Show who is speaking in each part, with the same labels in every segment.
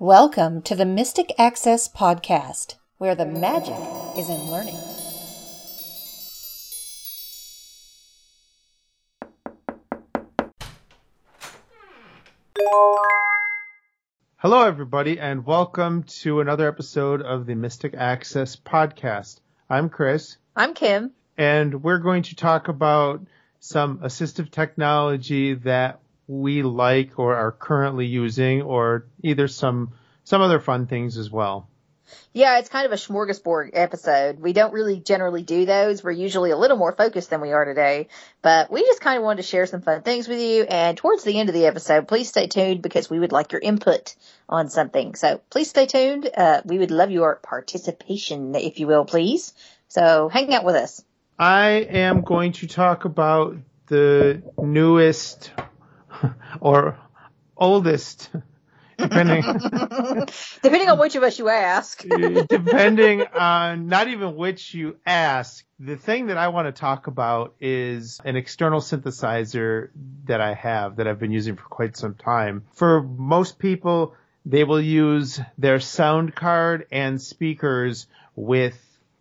Speaker 1: Welcome to the Mystic Access Podcast, where the magic is in learning.
Speaker 2: Hello, everybody, and welcome to another episode of the Mystic Access Podcast. I'm Chris,
Speaker 3: I'm Kim.
Speaker 2: and we're going to talk about some assistive technology that we like or are currently using, or either some some other fun things as well.
Speaker 3: Yeah, it's kind of a smorgasbord episode. We don't really generally do those. We're usually a little more focused than we are today, but we just kind of wanted to share some fun things with you. And towards the end of the episode, please stay tuned because we would like your input on something. So please stay tuned. Uh, we would love your participation, if you will, please. So hang out with us.
Speaker 2: I am going to talk about the newest or oldest, depending
Speaker 3: Depending on which of us you ask.
Speaker 2: depending on not even which you ask. The thing that I want to talk about is an external synthesizer that I have that I've been using for quite some time. For most people, they will use their sound card and speakers with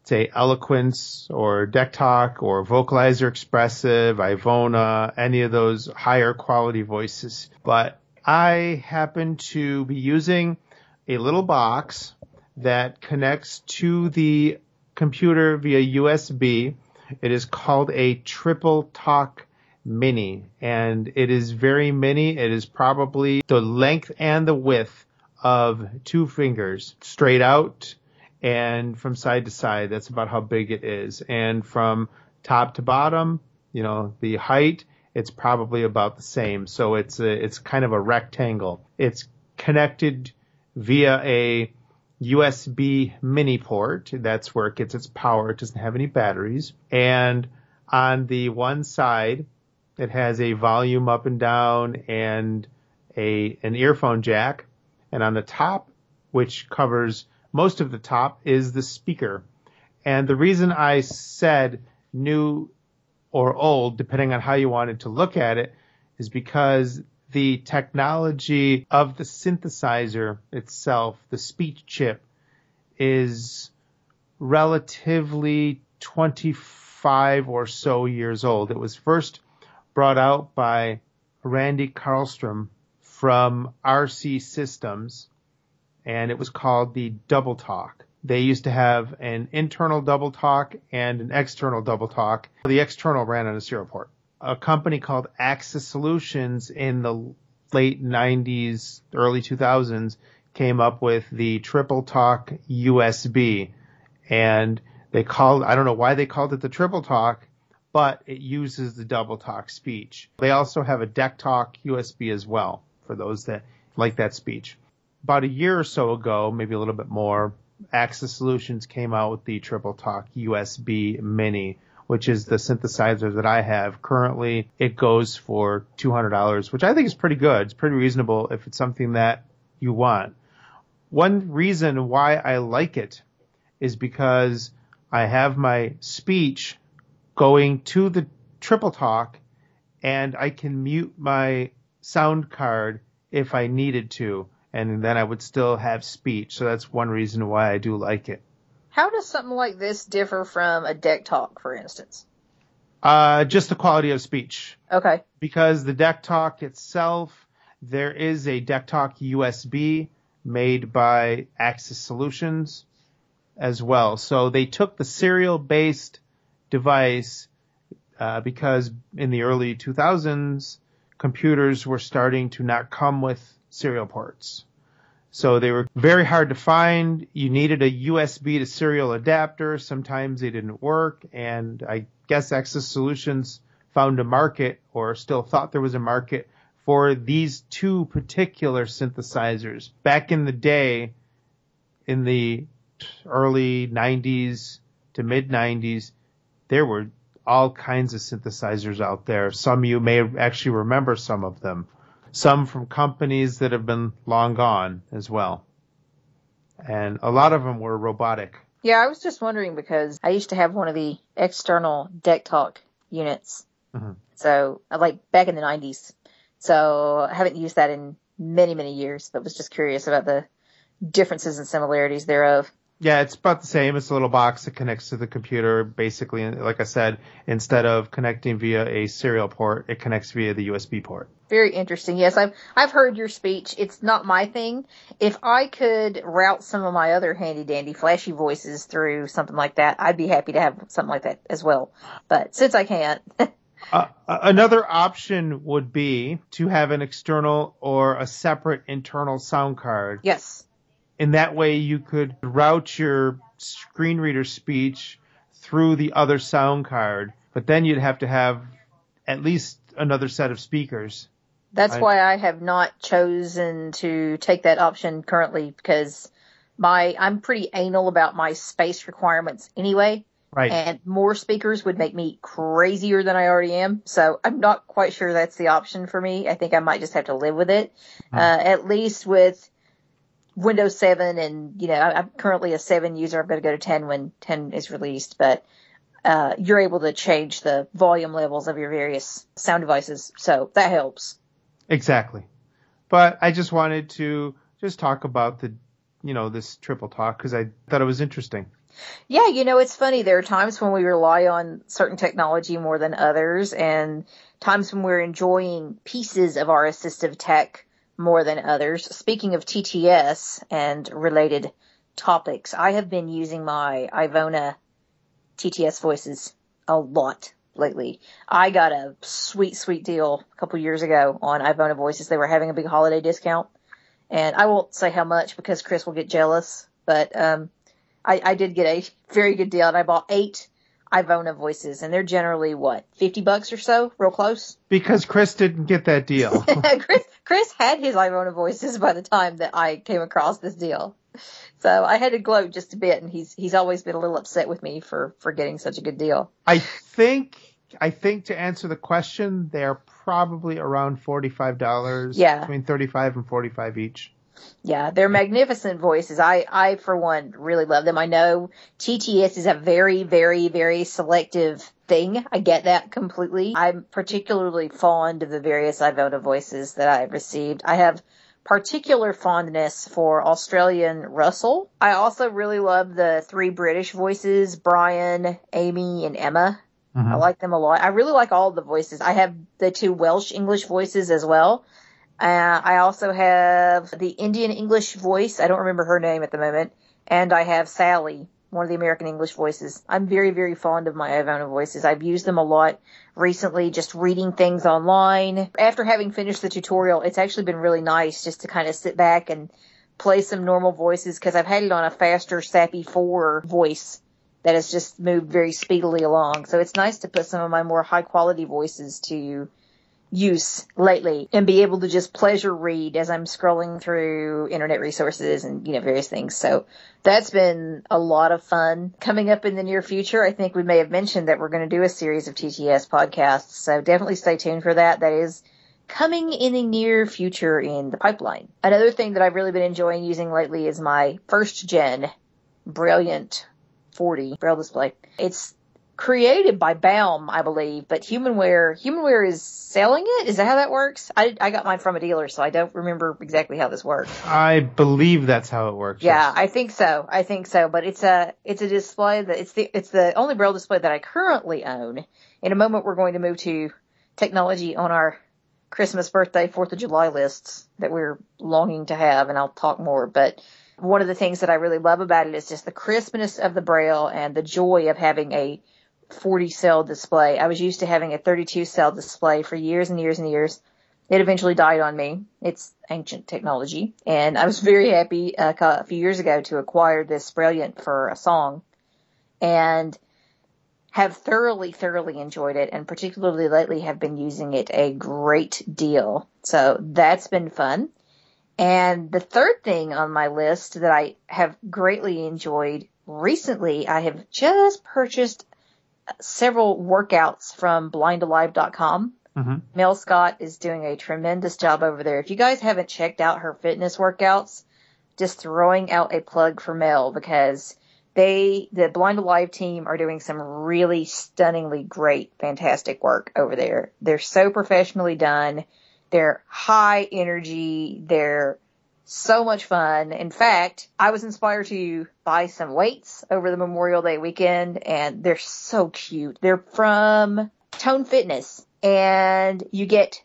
Speaker 2: say Eloquence or DECtalk or Vocalizer Expressive, Ivona, any of those higher quality voices. But I happen to be using a little box that connects to the computer via USB. It is called a Triple Talk Mini and it is very mini. It is probably the length and the width of two fingers straight out and from side to side. That's about how big it is. And from top to bottom, you know, the height, it's probably about the same. So it's a, it's kind of a rectangle. It's connected via a USB mini port. That's where it gets its power. It doesn't have any batteries. And on the one side, it has a volume up and down and a, an earphone jack. And on the top, which covers most of the top, is the speaker. And the reason I said new or old, depending on how you wanted to look at it, is because the technology of the synthesizer itself, the speech chip, is relatively 25 or so years old. It was first brought out by Randy Karlstrom from RC Systems, and it was called the Double Talk. They used to have an internal double talk and an external double talk. The external ran on a serial port. A company called Access Solutions in the late 90s, early 2000s came up with the triple talk USB and they called, I don't know why they called it the triple talk, but it uses the double talk speech. They also have a DECtalk USB as well for those that like that speech. About a year or so ago, maybe a little bit more, Access Solutions came out with the Triple Talk USB Mini, which is the synthesizer that I have. Currently, it goes for $200, which I think is pretty good. It's pretty reasonable if it's something that you want. One reason why I like it is because I have my speech going to the Triple Talk and I can mute my sound card if I needed to and then I would still have speech. So that's one reason why I do like it.
Speaker 3: How does something like this differ from a DECtalk, for instance?
Speaker 2: Uh, just the quality of speech.
Speaker 3: Okay.
Speaker 2: Because the DECtalk itself, there is a DECtalk USB made by Access Solutions as well. So they took the serial based device, uh, because in the early 2000s, computers were starting to not come with serial ports. So they were very hard to find. You needed a USB to serial adapter. Sometimes they didn't work. And I guess Access Solutions found a market or still thought there was a market for these two particular synthesizers. Back in the day, in the early 90s to mid 90s, there were all kinds of synthesizers out there. Some you may actually remember some of them some from companies that have been long gone as well. And a lot of them were robotic.
Speaker 3: Yeah, I was just wondering because I used to have one of the external DECtalk units.
Speaker 2: Mm-hmm.
Speaker 3: So, like back in the 90s. So, I haven't used that in many, many years, but was just curious about the differences and similarities thereof.
Speaker 2: Yeah, it's about the same. It's a little box that connects to the computer. Basically, like I said, instead of connecting via a serial port, it connects via the USB port.
Speaker 3: Very interesting. Yes, I've I've heard your speech. It's not my thing. If I could route some of my other handy dandy flashy voices through something like that, I'd be happy to have something like that as well. But since I can't,
Speaker 2: uh, another option would be to have an external or a separate internal sound card.
Speaker 3: Yes.
Speaker 2: In that way, you could route your screen reader speech through the other sound card, but then you'd have to have at least another set of speakers.
Speaker 3: That's I, why I have not chosen to take that option currently because my I'm pretty anal about my space requirements anyway.
Speaker 2: Right.
Speaker 3: And more speakers would make me crazier than I already am. So I'm not quite sure that's the option for me. I think I might just have to live with it. Hmm. Uh, at least with Windows 7 and, you know, I'm currently a 7 user. I'm going to go to 10 when 10 is released, but, uh, you're able to change the volume levels of your various sound devices. So that helps.
Speaker 2: Exactly. But I just wanted to just talk about the, you know, this triple talk because I thought it was interesting.
Speaker 3: Yeah, you know, it's funny. There are times when we rely on certain technology more than others and times when we're enjoying pieces of our assistive tech more than others. Speaking of TTS and related topics, I have been using my Ivona TTS voices a lot lately. I got a sweet, sweet deal a couple years ago on Ivona voices. They were having a big holiday discount. And I won't say how much because Chris will get jealous, but, um, I, I did get a very good deal and I bought eight Ivona voices and they're generally what, 50 bucks or so, real close?
Speaker 2: Because Chris didn't get that deal.
Speaker 3: Chris, Chris had his Ivona voices by the time that I came across this deal. So I had to gloat just a bit and he's, he's always been a little upset with me for, for getting such a good deal.
Speaker 2: I think, I think to answer the question, they're probably around $45.
Speaker 3: Yeah.
Speaker 2: Between 35 and 45 each.
Speaker 3: Yeah, they're magnificent voices. I, I for one really love them. I know TTS is a very, very, very selective thing. I get that completely. I'm particularly fond of the various Ivona voices that I've received. I have particular fondness for Australian Russell. I also really love the three British voices, Brian, Amy, and Emma. Mm-hmm. I like them a lot. I really like all the voices. I have the two Welsh English voices as well. Uh, I also have the Indian English voice. I don't remember her name at the moment. And I have Sally, one of the American English voices. I'm very, very fond of my Ivona voices. I've used them a lot recently, just reading things online. After having finished the tutorial, it's actually been really nice just to kind of sit back and play some normal voices because I've had it on a faster, SAPI 4 voice that has just moved very speedily along. So it's nice to put some of my more high quality voices to use lately and be able to just pleasure read as I'm scrolling through internet resources and, you know, various things. So that's been a lot of fun. Coming up in the near future, I think we may have mentioned that we're going to do a series of TTS podcasts. So definitely stay tuned for that. That is coming in the near future in the pipeline. Another thing that I've really been enjoying using lately is my first gen Brilliant 40 braille display. It's created by Baum, I believe, but Humanware, Humanware is selling it. Is that how that works? I, I got mine from a dealer, so I don't remember exactly how this works.
Speaker 2: I believe that's how it works.
Speaker 3: Yeah, yes. I think so. I think so. But it's a, it's a display that it's the, it's the only braille display that I currently own. In a moment, we're going to move to technology on our Christmas, birthday, Fourth of July lists that we're longing to have, and I'll talk more. But one of the things that I really love about it is just the crispness of the braille and the joy of having a 40 cell display. I was used to having a 32 cell display for years and years and years. It eventually died on me. It's ancient technology. And I was very happy uh, a few years ago to acquire this Brilliant for a song and have thoroughly, thoroughly enjoyed it and particularly lately have been using it a great deal. So that's been fun. And the third thing on my list that I have greatly enjoyed recently, I have just purchased several workouts from blindalive.com. Mm-hmm. Mel Scott is doing a tremendous job over there. If you guys haven't checked out her fitness workouts, just throwing out a plug for Mel because they, the Blind Alive team are doing some really stunningly great, fantastic work over there. They're so professionally done. They're high energy. They're so much fun. In fact, I was inspired to buy some weights over the Memorial Day weekend and they're so cute. They're from Tone Fitness and you get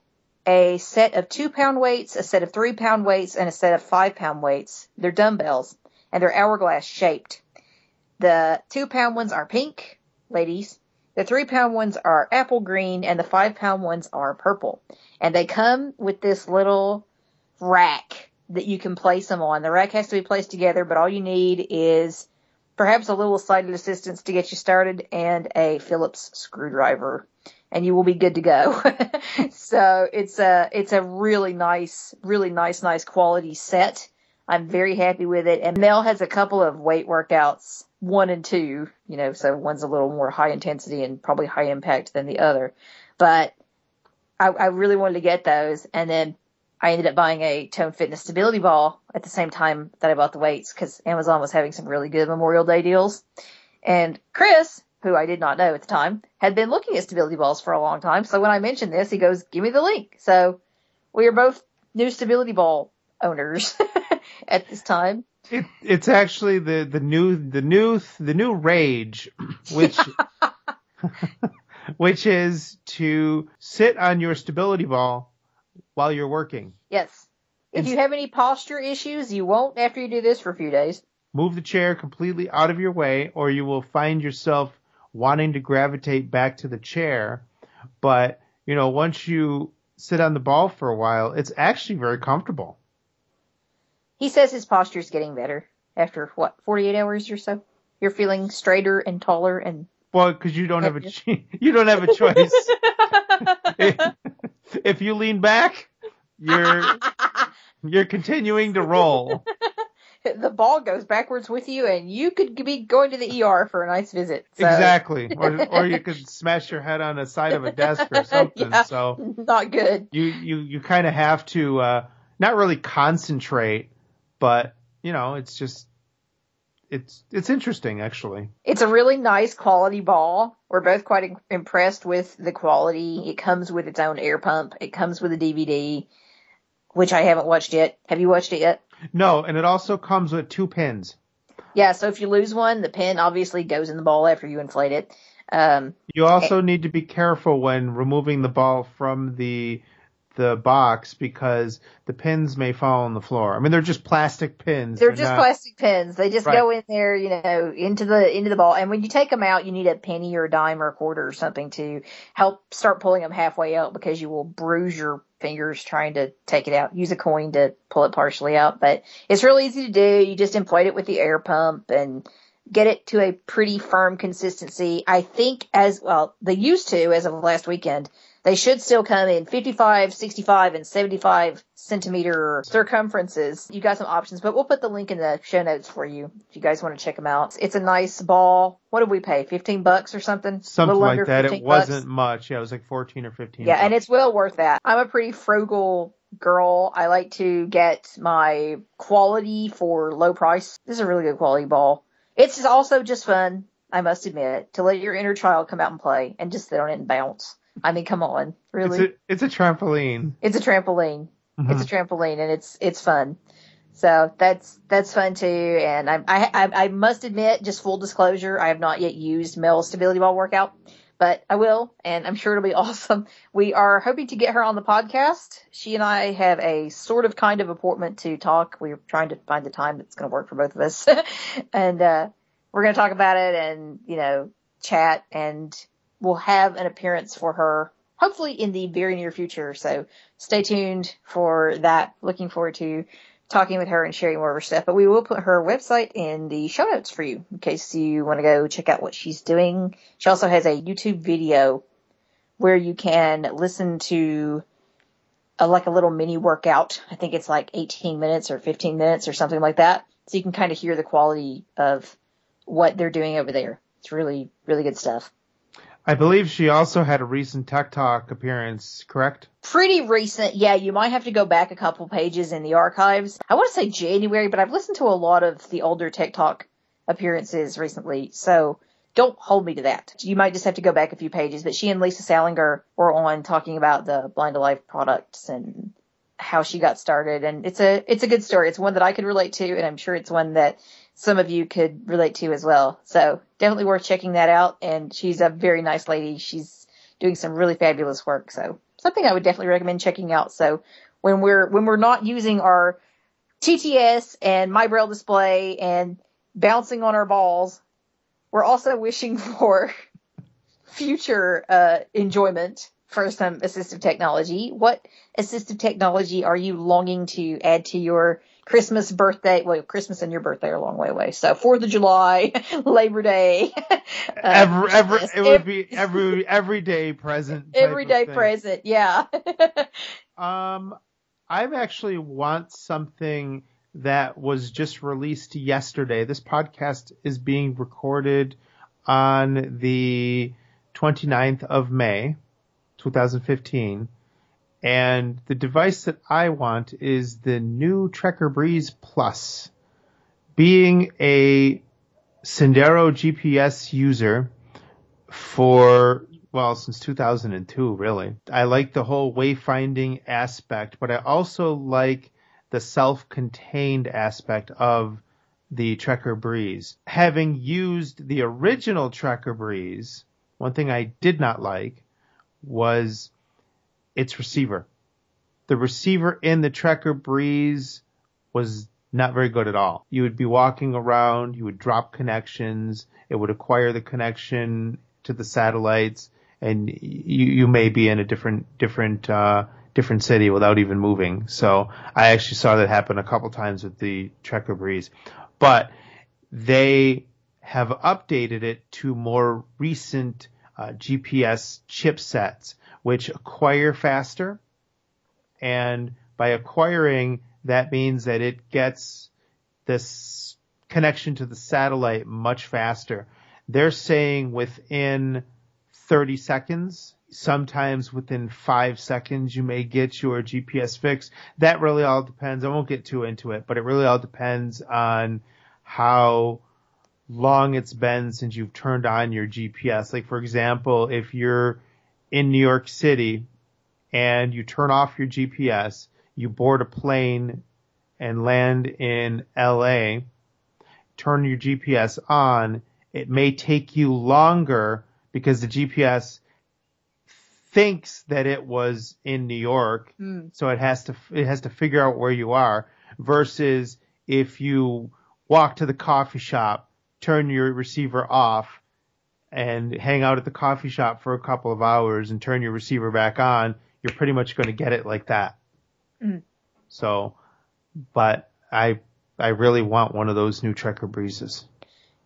Speaker 3: a set of two pound weights, a set of three pound weights, and a set of five pound weights. They're dumbbells and they're hourglass shaped. The two pound ones are pink, ladies. The three pound ones are apple green and the five pound ones are purple. And they come with this little rack that you can place them on. The rack has to be placed together, but all you need is perhaps a little sighted assistance to get you started and a Phillips screwdriver and you will be good to go. so it's a, it's a really nice, really nice, nice quality set. I'm very happy with it. And Mel has a couple of weight workouts, one and two, you know, so one's a little more high intensity and probably high impact than the other. But I, I really wanted to get those. And then I ended up buying a Tone Fitness stability ball at the same time that I bought the weights because Amazon was having some really good Memorial Day deals. And Chris, who I did not know at the time, had been looking at stability balls for a long time. So when I mentioned this, he goes, give me the link. So we are both new stability ball owners at this time.
Speaker 2: It, it's actually the, the new, the new, the new rage, which, which is to sit on your stability ball while you're working.
Speaker 3: Yes. If you have any posture issues, you won't after you do this for a few days.
Speaker 2: Move the chair completely out of your way or you will find yourself wanting to gravitate back to the chair. But, you know, once you sit on the ball for a while, it's actually very comfortable.
Speaker 3: He says his posture is getting better after what, 48 hours or so? You're feeling straighter and taller and
Speaker 2: Well, because you don't have a you don't have a choice. if you lean back, you're you're continuing to roll.
Speaker 3: the ball goes backwards with you and you could be going to the ER for a nice visit. So,
Speaker 2: Exactly. Or or you could smash your head on the side of a desk or something.
Speaker 3: Yeah.
Speaker 2: So
Speaker 3: Not good.
Speaker 2: you you you kind of have to uh not really concentrate, but you know, it's just it's it's interesting actually.
Speaker 3: It's a really nice quality ball. We're both quite im- impressed with the quality. It comes with its own air pump. It comes with a DVD, which I haven't watched yet. Have you watched it yet?
Speaker 2: No, and it also comes with two pins.
Speaker 3: Yeah, so if you lose one, the pin obviously goes in the ball after you inflate it. Um,
Speaker 2: You also need to be careful when removing the ball from the the box because the pins may fall on the floor. I mean, they're just plastic pins.
Speaker 3: they're just
Speaker 2: not-
Speaker 3: plastic pins. They just
Speaker 2: Right.
Speaker 3: go in there, you know, into the into the ball. And when you take them out, you need a penny or a dime or a quarter or something to help start pulling them halfway out because you will bruise your fingers trying to take it out. Use a coin to pull it partially out, but it's real easy to do. You just inflate it with the air pump and get it to a pretty firm consistency. I think as well, they used to as of last weekend. They should still come in 55, 65, and 75 centimeter circumferences. You got some options, but we'll put the link in the show notes for you if you guys want to check them out. It's a nice ball. What did we pay? 15 bucks or something?
Speaker 2: Something like that. It wasn't much. Yeah, it was like 14 or 15.
Speaker 3: Yeah, and it's well worth that. I'm a pretty frugal girl. I like to get my quality for low price. This is a really good quality ball. It's also just fun, I must admit, to let your inner child come out and play and just sit on it and bounce. I mean, come on, really?
Speaker 2: It's a, it's a trampoline.
Speaker 3: It's a trampoline.
Speaker 2: Mhm.
Speaker 3: It's a trampoline and it's it's fun. So that's that's fun too. And I I I I must admit, just full disclosure, I have not yet used Mel's stability ball workout, but I will, and I'm sure it'll be awesome. We are hoping to get her on the podcast. She and I have a sort of kind of appointment to talk. We're trying to find the time that's going to work for both of us, and uh, we're going to talk about it and you know chat, and we'll have an appearance for her hopefully in the very near future. So stay tuned for that. Looking forward to talking with her and sharing more of her stuff. But we will put her website in the show notes for you in case you want to go check out what she's doing. She also has a YouTube video where you can listen to a, like a little mini workout. I think it's like 18 minutes or 15 minutes or something like that. So you can kind of hear the quality of what they're doing over there. It's really, really good stuff.
Speaker 2: I believe she also had a recent Tech Talk appearance, correct?
Speaker 3: pretty recent. Yeah, you might have to go back a couple pages in the archives. I want to say January, but I've listened to a lot of the older Tech Talk appearances recently, so don't hold me to that. You might just have to go back a few pages, but she and Lisa Salinger were on talking about the Blind Alive products and how she got started. And it's a, it's a good story. It's one that I could relate to, and I'm sure it's one that some of you could relate to as well. So definitely worth checking that out. And she's a very nice lady. She's doing some really fabulous work. So something I would definitely recommend checking out. So when we're, when we're not using our TTS and my braille display and bouncing on our balls, we're also wishing for future, uh, enjoyment for some assistive technology. What assistive technology are you longing to add to your Christmas, birthday? Well, Christmas and your birthday are a long way away. So Fourth of July, Labor Day.
Speaker 2: uh, every, every, it would be every, everyday present.
Speaker 3: Everyday present. Yeah.
Speaker 2: um, I've actually want something that was just released yesterday. This podcast is being recorded on the 29th of May. 2015. And the device that I want is the new Trekker Breeze Plus. Being a Sendero GPS user for, well, since 2002, really. I like the whole wayfinding aspect, but I also like the self-contained aspect of the Trekker Breeze. Having used the original Trekker Breeze, one thing I did not like was its receiver. The receiver in the Trekker Breeze was not very good at all. You would be walking around, you would drop connections, it would acquire the connection to the satellites, and you, you may be in a different, different, uh, different city without even moving. So I actually saw that happen a couple times with the Trekker Breeze. But they have updated it to more recent uh, GPS chipsets, which acquire faster. And by acquiring, that means that it gets this connection to the satellite much faster. They're saying within 30 seconds, sometimes within five seconds, you may get your GPS fix. That really all depends. I won't get too into it, but it really all depends on how long it's been since you've turned on your GPS. Like for example, if you're in New York City and you turn off your GPS, you board a plane and land in LA, turn your GPS on, it may take you longer because the GPS thinks that it was in New York, mm. so it has to it has to figure out where you are versus if you walk to the coffee shop turn your receiver off and hang out at the coffee shop for a couple of hours and turn your receiver back on, you're pretty much going to get it like that. Mm. So, but I, I really want one of those new Trekker Breezes.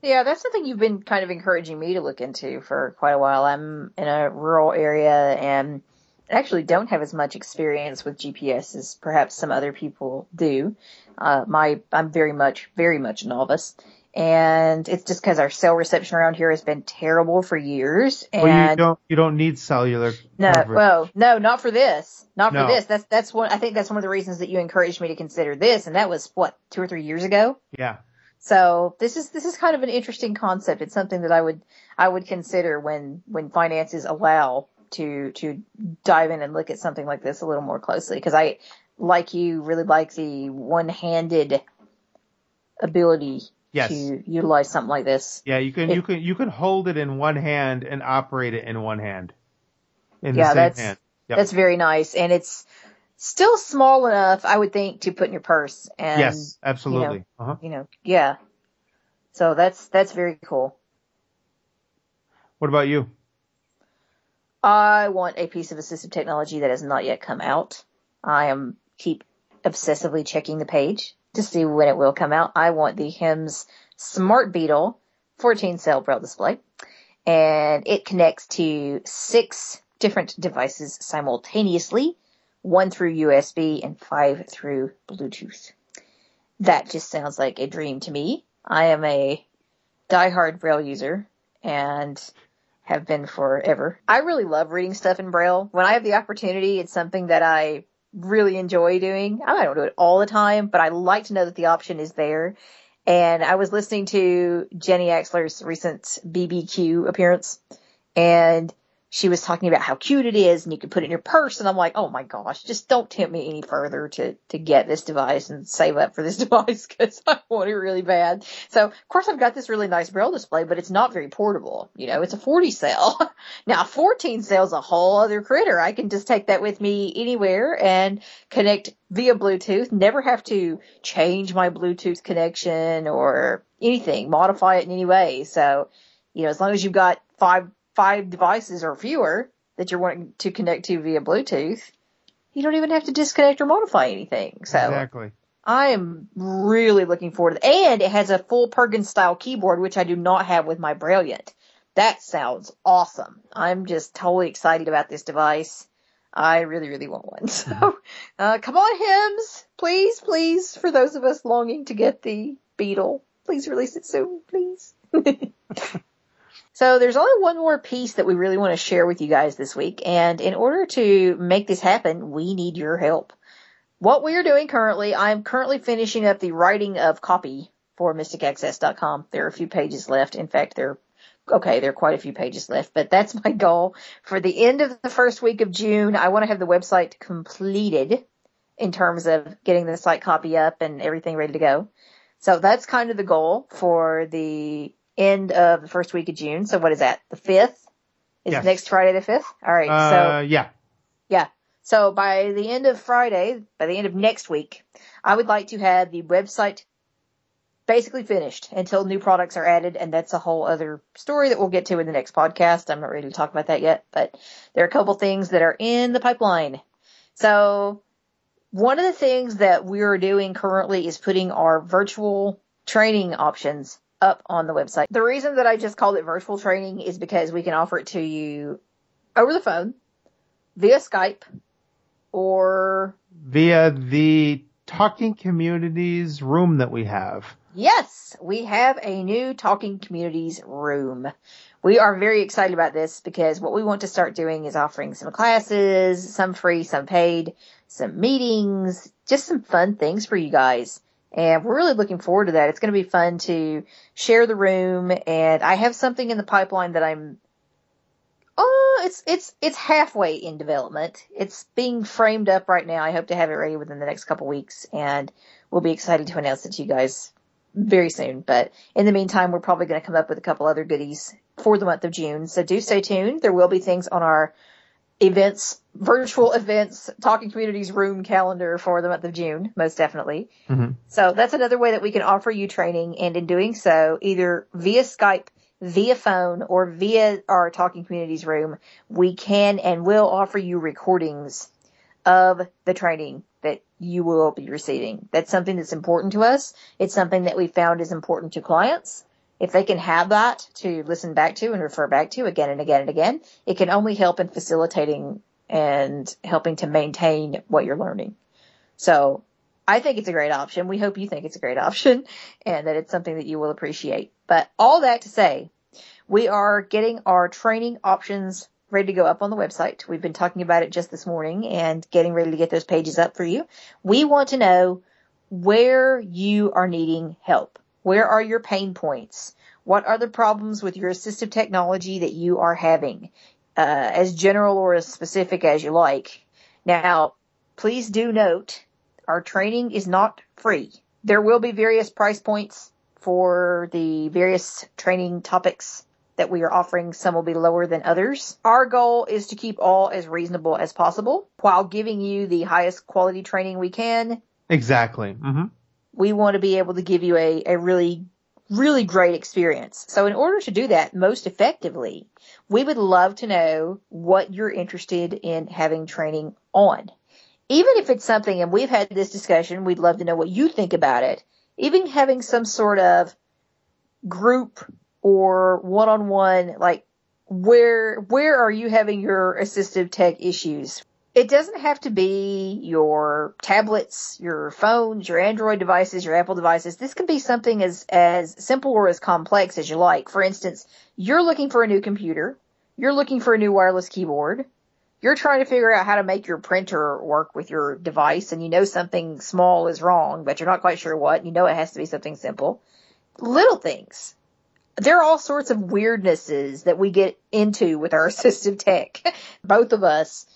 Speaker 3: Yeah, that's something you've been kind of encouraging me to look into for quite a while. I'm in a rural area and actually don't have as much experience with GPS as perhaps some other people do. Uh, my, I'm very much, very much novice and it's just because our cell reception around here has been terrible for years. And
Speaker 2: well, you don't you don't need cellular.
Speaker 3: No, coverage. well, no, not for this, not no. for this. That's that's one. I think that's one of the reasons that you encouraged me to consider this, and that was what two or three years ago.
Speaker 2: Yeah.
Speaker 3: So this is this is kind of an interesting concept. It's something that I would I would consider when when finances allow to to dive in and look at something like this a little more closely because I like you really like the one handed ability yes. to utilize something like this.
Speaker 2: Yeah, you can you can you can hold it in one hand and operate it in one hand. In yeah,
Speaker 3: that's
Speaker 2: hand.
Speaker 3: Yep. that's very nice, and it's still small enough, I would think, to put in your purse. And
Speaker 2: yes, absolutely.
Speaker 3: You know, uh-huh. you know, yeah. So that's that's very cool.
Speaker 2: What about you?
Speaker 3: I want a piece of assistive technology that has not yet come out. I am keep obsessively checking the page to see when it will come out. I want the HIMS Smart Beetle 14 cell braille display and it connects to six different devices simultaneously, one through USB and five through Bluetooth. That just sounds like a dream to me. I am a diehard braille user and have been forever. I really love reading stuff in braille. When I have the opportunity, it's something that I really enjoy doing. I don't do it all the time, but I like to know that the option is there. And I was listening to Jenny Axler's recent BBQ appearance and she was talking about how cute it is and you can put it in your purse and I'm like, oh my gosh, just don't tempt me any further to, to get this device and save up for this device because I want it really bad. So of course I've got this really nice braille display, but it's not very portable. You know, it's a 40 cell. now 14 cell's a whole other critter. I can just take that with me anywhere and connect via Bluetooth, never have to change my Bluetooth connection or anything, modify it in any way. So, you know, as long as you've got five five devices or fewer that you're wanting to connect to via Bluetooth, you don't even have to disconnect or modify anything. So
Speaker 2: Exactly.
Speaker 3: I am really looking forward to it. And it has a full Perkins style keyboard, which I do not have with my Brilliant. That sounds awesome. I'm just totally excited about this device. I really, really want one. So, uh, come on, HIMS, please, please, for those of us longing to get the Beetle, please release it soon, please. So there's only one more piece that we really want to share with you guys this week. And in order to make this happen, we need your help. What we are doing currently, I'm currently finishing up the writing of copy for mysticaccess.com. There are a few pages left. In fact, there are, okay, there are quite a few pages left, but that's my goal for the end of the first week of June. I want to have the website completed in terms of getting the site copy up and everything ready to go. So that's kind of the goal for the end of the first week of June. So what is that? The fifth is
Speaker 2: Yes.
Speaker 3: next Friday the fifth. All right.
Speaker 2: Uh,
Speaker 3: so
Speaker 2: yeah.
Speaker 3: yeah. So by the end of Friday, by the end of next week, I would like to have the website basically finished until new products are added. And that's a whole other story that we'll get to in the next podcast. I'm not ready to talk about that yet, but there are a couple things that are in the pipeline. So one of the things that we're doing currently is putting our virtual training options up on the website. The reason that I just called it virtual training is because we can offer it to you over the phone, via Skype, or
Speaker 2: Via the talking communities room that we have.
Speaker 3: yes, we have a new talking communities room. We are very excited about this because what we want to start doing is offering some classes, some free, some paid, some meetings, just some fun things for you guys. And we're really looking forward to that. It's going to be fun to share the room and I have something in the pipeline that I'm Oh, it's it's it's halfway in development. It's being framed up right now. I hope to have it ready within the next couple weeks, and we'll be excited to announce it to you guys very soon. But in the meantime, we're probably going to come up with a couple other goodies for the month of June. So do stay tuned. There will be things on our events, virtual events, talking communities room calendar for the month of June, most definitely.
Speaker 2: Mhm.
Speaker 3: So that's another way that we can offer you training. And in doing so, either via Skype, via phone, or via our talking communities room, we can and will offer you recordings of the training that you will be receiving. That's something that's important to us. It's something that we found is important to clients. If they can have that to listen back to and refer back to again and again and again, it can only help in facilitating and helping to maintain what you're learning. So I think it's a great option. We hope you think it's a great option and that it's something that you will appreciate. But all that to say, we are getting our training options ready to go up on the website. We've been talking about it just this morning and getting ready to get those pages up for you. We want to know where you are needing help. Where are your pain points? What are the problems with your assistive technology that you are having? Uh, as general or as specific as you like. Now, please do note our training is not free. There will be various price points for the various training topics that we are offering. Some will be lower than others. Our goal is to keep all as reasonable as possible while giving you the highest quality training we can.
Speaker 2: Exactly. hmm
Speaker 3: We want to be able to give you a, a really, really great experience. So in order to do that most effectively, we would love to know what you're interested in having training on. Even if it's something, and we've had this discussion, we'd love to know what you think about it. Even having some sort of group or one-on-one, like where, where are you having your assistive tech issues? It doesn't have to be your tablets, your phones, your Android devices, your Apple devices. This can be something as, as simple or as complex as you like. For instance, you're looking for a new computer. You're looking for a new wireless keyboard. You're trying to figure out how to make your printer work with your device and you know something small is wrong, but you're not quite sure what. You know it has to be something simple. Little things. there are all sorts of weirdnesses that we get into with our assistive tech. Both of us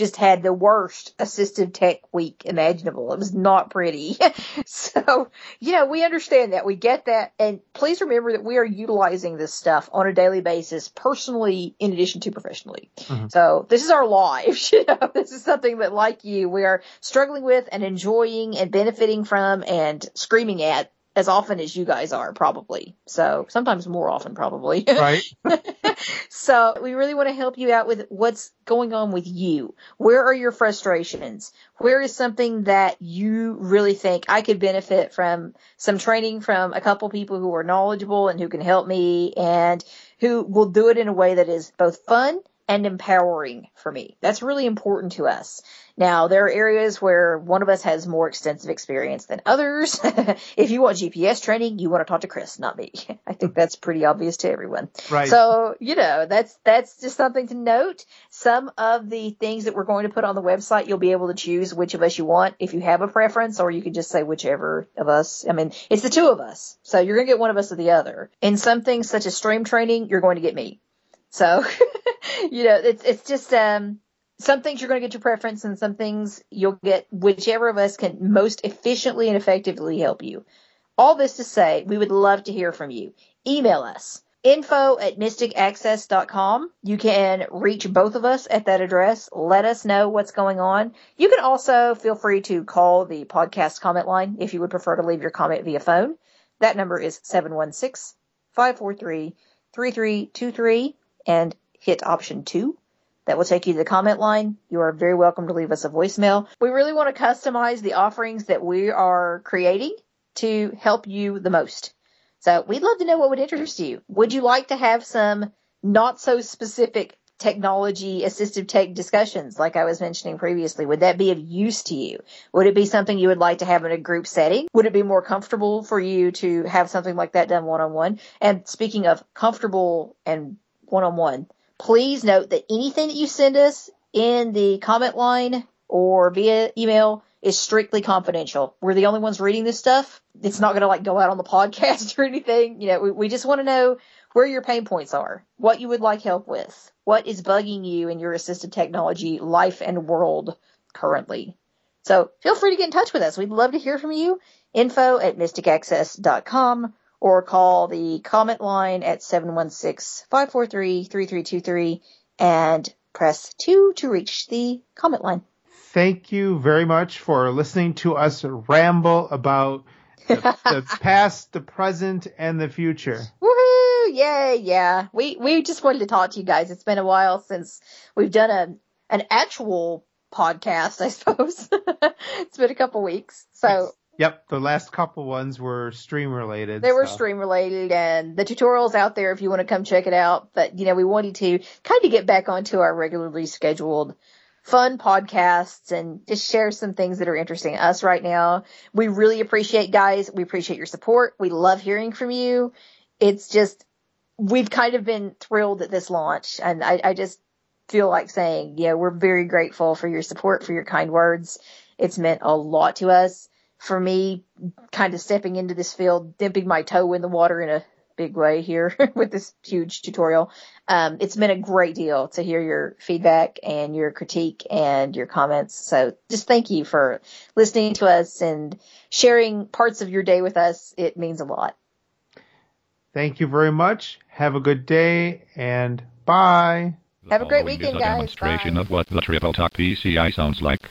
Speaker 3: just had the worst assistive tech week imaginable. It was not pretty. so, you know, we understand that. We get that. And please remember that we are utilizing this stuff on a daily basis, personally, in addition to professionally. Mm-hmm. So this is our lives. You know, this is something that like you, we are struggling with and enjoying and benefiting from and screaming at as often as you guys are probably. So sometimes more often probably.
Speaker 2: Right.
Speaker 3: so we really want to help you out with what's going on with you. Where are your frustrations? Where is something that you really think I could benefit from some training from a couple people who are knowledgeable and who can help me and who will do it in a way that is both fun and empowering for me. That's really important to us. Now, there are areas where one of us has more extensive experience than others. if you want GPS training, you want to talk to Chris, not me. I think that's pretty obvious to everyone.
Speaker 2: Right.
Speaker 3: So, you know, that's, that's just something to note. Some of the things that we're going to put on the website, you'll be able to choose which of us you want if you have a preference, or you can just say whichever of us. I mean, it's the two of us. So you're going to get one of us or the other. In some things such as stream training, you're going to get me. So, you know, it's it's just um, some things you're going to get your preference, and some things you'll get whichever of us can most efficiently and effectively help you. All this to say, we would love to hear from you. Email us info at mysticaccess.com. You can reach both of us at that address. Let us know what's going on. You can also feel free to call the podcast comment line if you would prefer to leave your comment via phone. That number is 716 543 3323 and hit option two. That will take you to the comment line. You are very welcome to leave us a voicemail. We really want to customize the offerings that we are creating to help you the most. So we'd love to know what would interest you. Would you like to have some not so specific technology assistive tech discussions like I was mentioning previously? Would that be of use to you? Would it be something you would like to have in a group setting? Would it be more comfortable for you to have something like that done one on one? And speaking of comfortable and one on one. Please note that anything that you send us in the comment line or via email is strictly confidential. We're the only ones reading this stuff. It's not going to like go out on the podcast or anything. You know, we, we just want to know where your pain points are, what you would like help with, what is bugging you in your assistive technology life and world currently. So feel free to get in touch with us. We'd love to hear from you. Info at mysticaccess.com or call the comment line at 716-543-3323 and press 2 to reach the comment line.
Speaker 2: Thank you very much for listening to us ramble about the, the past, the present, and the future.
Speaker 3: Woohoo! Yay! Yeah, we we just wanted to talk to you guys. It's been a while since we've done a an actual podcast. I suppose it's been a couple weeks. So
Speaker 2: Yep, the last couple ones were stream related.
Speaker 3: They were stream related, and the tutorials out there if you want to come check it out. But you know, we wanted to kind of get back onto our regularly scheduled fun podcasts and just share some things that are interesting to us right now. We really appreciate guys. We appreciate your support. We love hearing from you. It's just we've kind of been thrilled at this launch, and I, I just feel like saying, you know, we're very grateful for your support, for your kind words. It's meant a lot to us for me, kind of stepping into this field, dipping my toe in the water in a big way here with this huge tutorial. Um, it's been a great deal to hear your feedback and your critique and your comments. So just thank you for listening to us and sharing parts of your day with us. It means a lot.
Speaker 2: Thank you very much. Have a good day and bye.
Speaker 3: Have a great weekend, guys.
Speaker 4: demonstration
Speaker 3: bye.
Speaker 4: of what the Triple Talk PCI sounds like.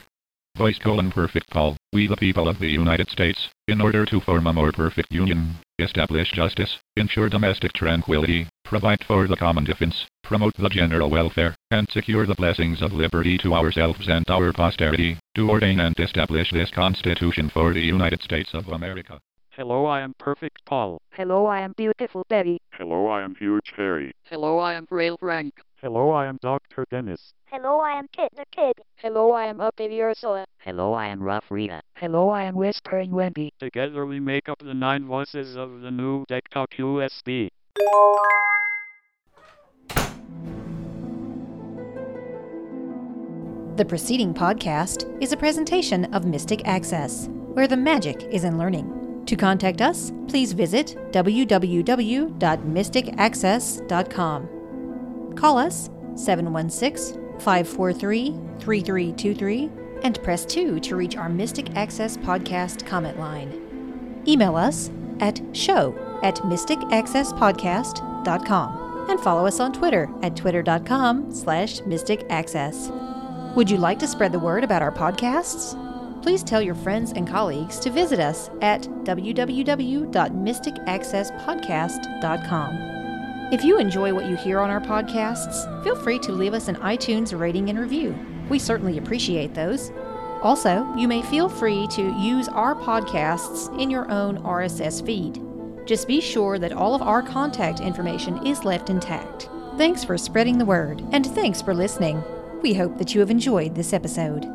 Speaker 4: Voice colon perfect Paul, we the people of the United States, in order to form a more perfect union, establish justice, ensure domestic tranquility, provide for the common defense, promote the general welfare, and secure the blessings of liberty to ourselves and our posterity, do ordain and establish this Constitution for the United States of America.
Speaker 5: Hello, I am Perfect Paul.
Speaker 6: Hello, I am Beautiful Betty.
Speaker 7: Hello, I am Huge Harry.
Speaker 8: Hello, I am Frail Frank.
Speaker 5: Hello, I am Dr. Dennis.
Speaker 6: Hello, I am Kit the Kid.
Speaker 9: Hello, I am Uppy Ursula.
Speaker 10: Hello, I am Rough Rita.
Speaker 11: Hello, I am Whispering Wendy.
Speaker 5: Together we make up the nine voices of the new DECTALK USB.
Speaker 1: The preceding podcast is a presentation of Mystic Access, where the magic is in learning. To contact us, please visit www.mysticaccess.com. Call us 716 543 3323 and press 2 to reach our Mystic Access podcast comment line. Email us at show at mysticaccesspodcast.com and follow us on Twitter at twitter.com slash mysticaccess. Would you like to spread the word about our podcasts? Please tell your friends and colleagues to visit us at www.mysticaccesspodcast.com. If you enjoy what you hear on our podcasts, feel free to leave us an iTunes rating and review. We certainly appreciate those. Also, you may feel free to use our podcasts in your own RSS feed. Just be sure that all of our contact information is left intact. Thanks for spreading the word, and thanks for listening. We hope that you have enjoyed this episode.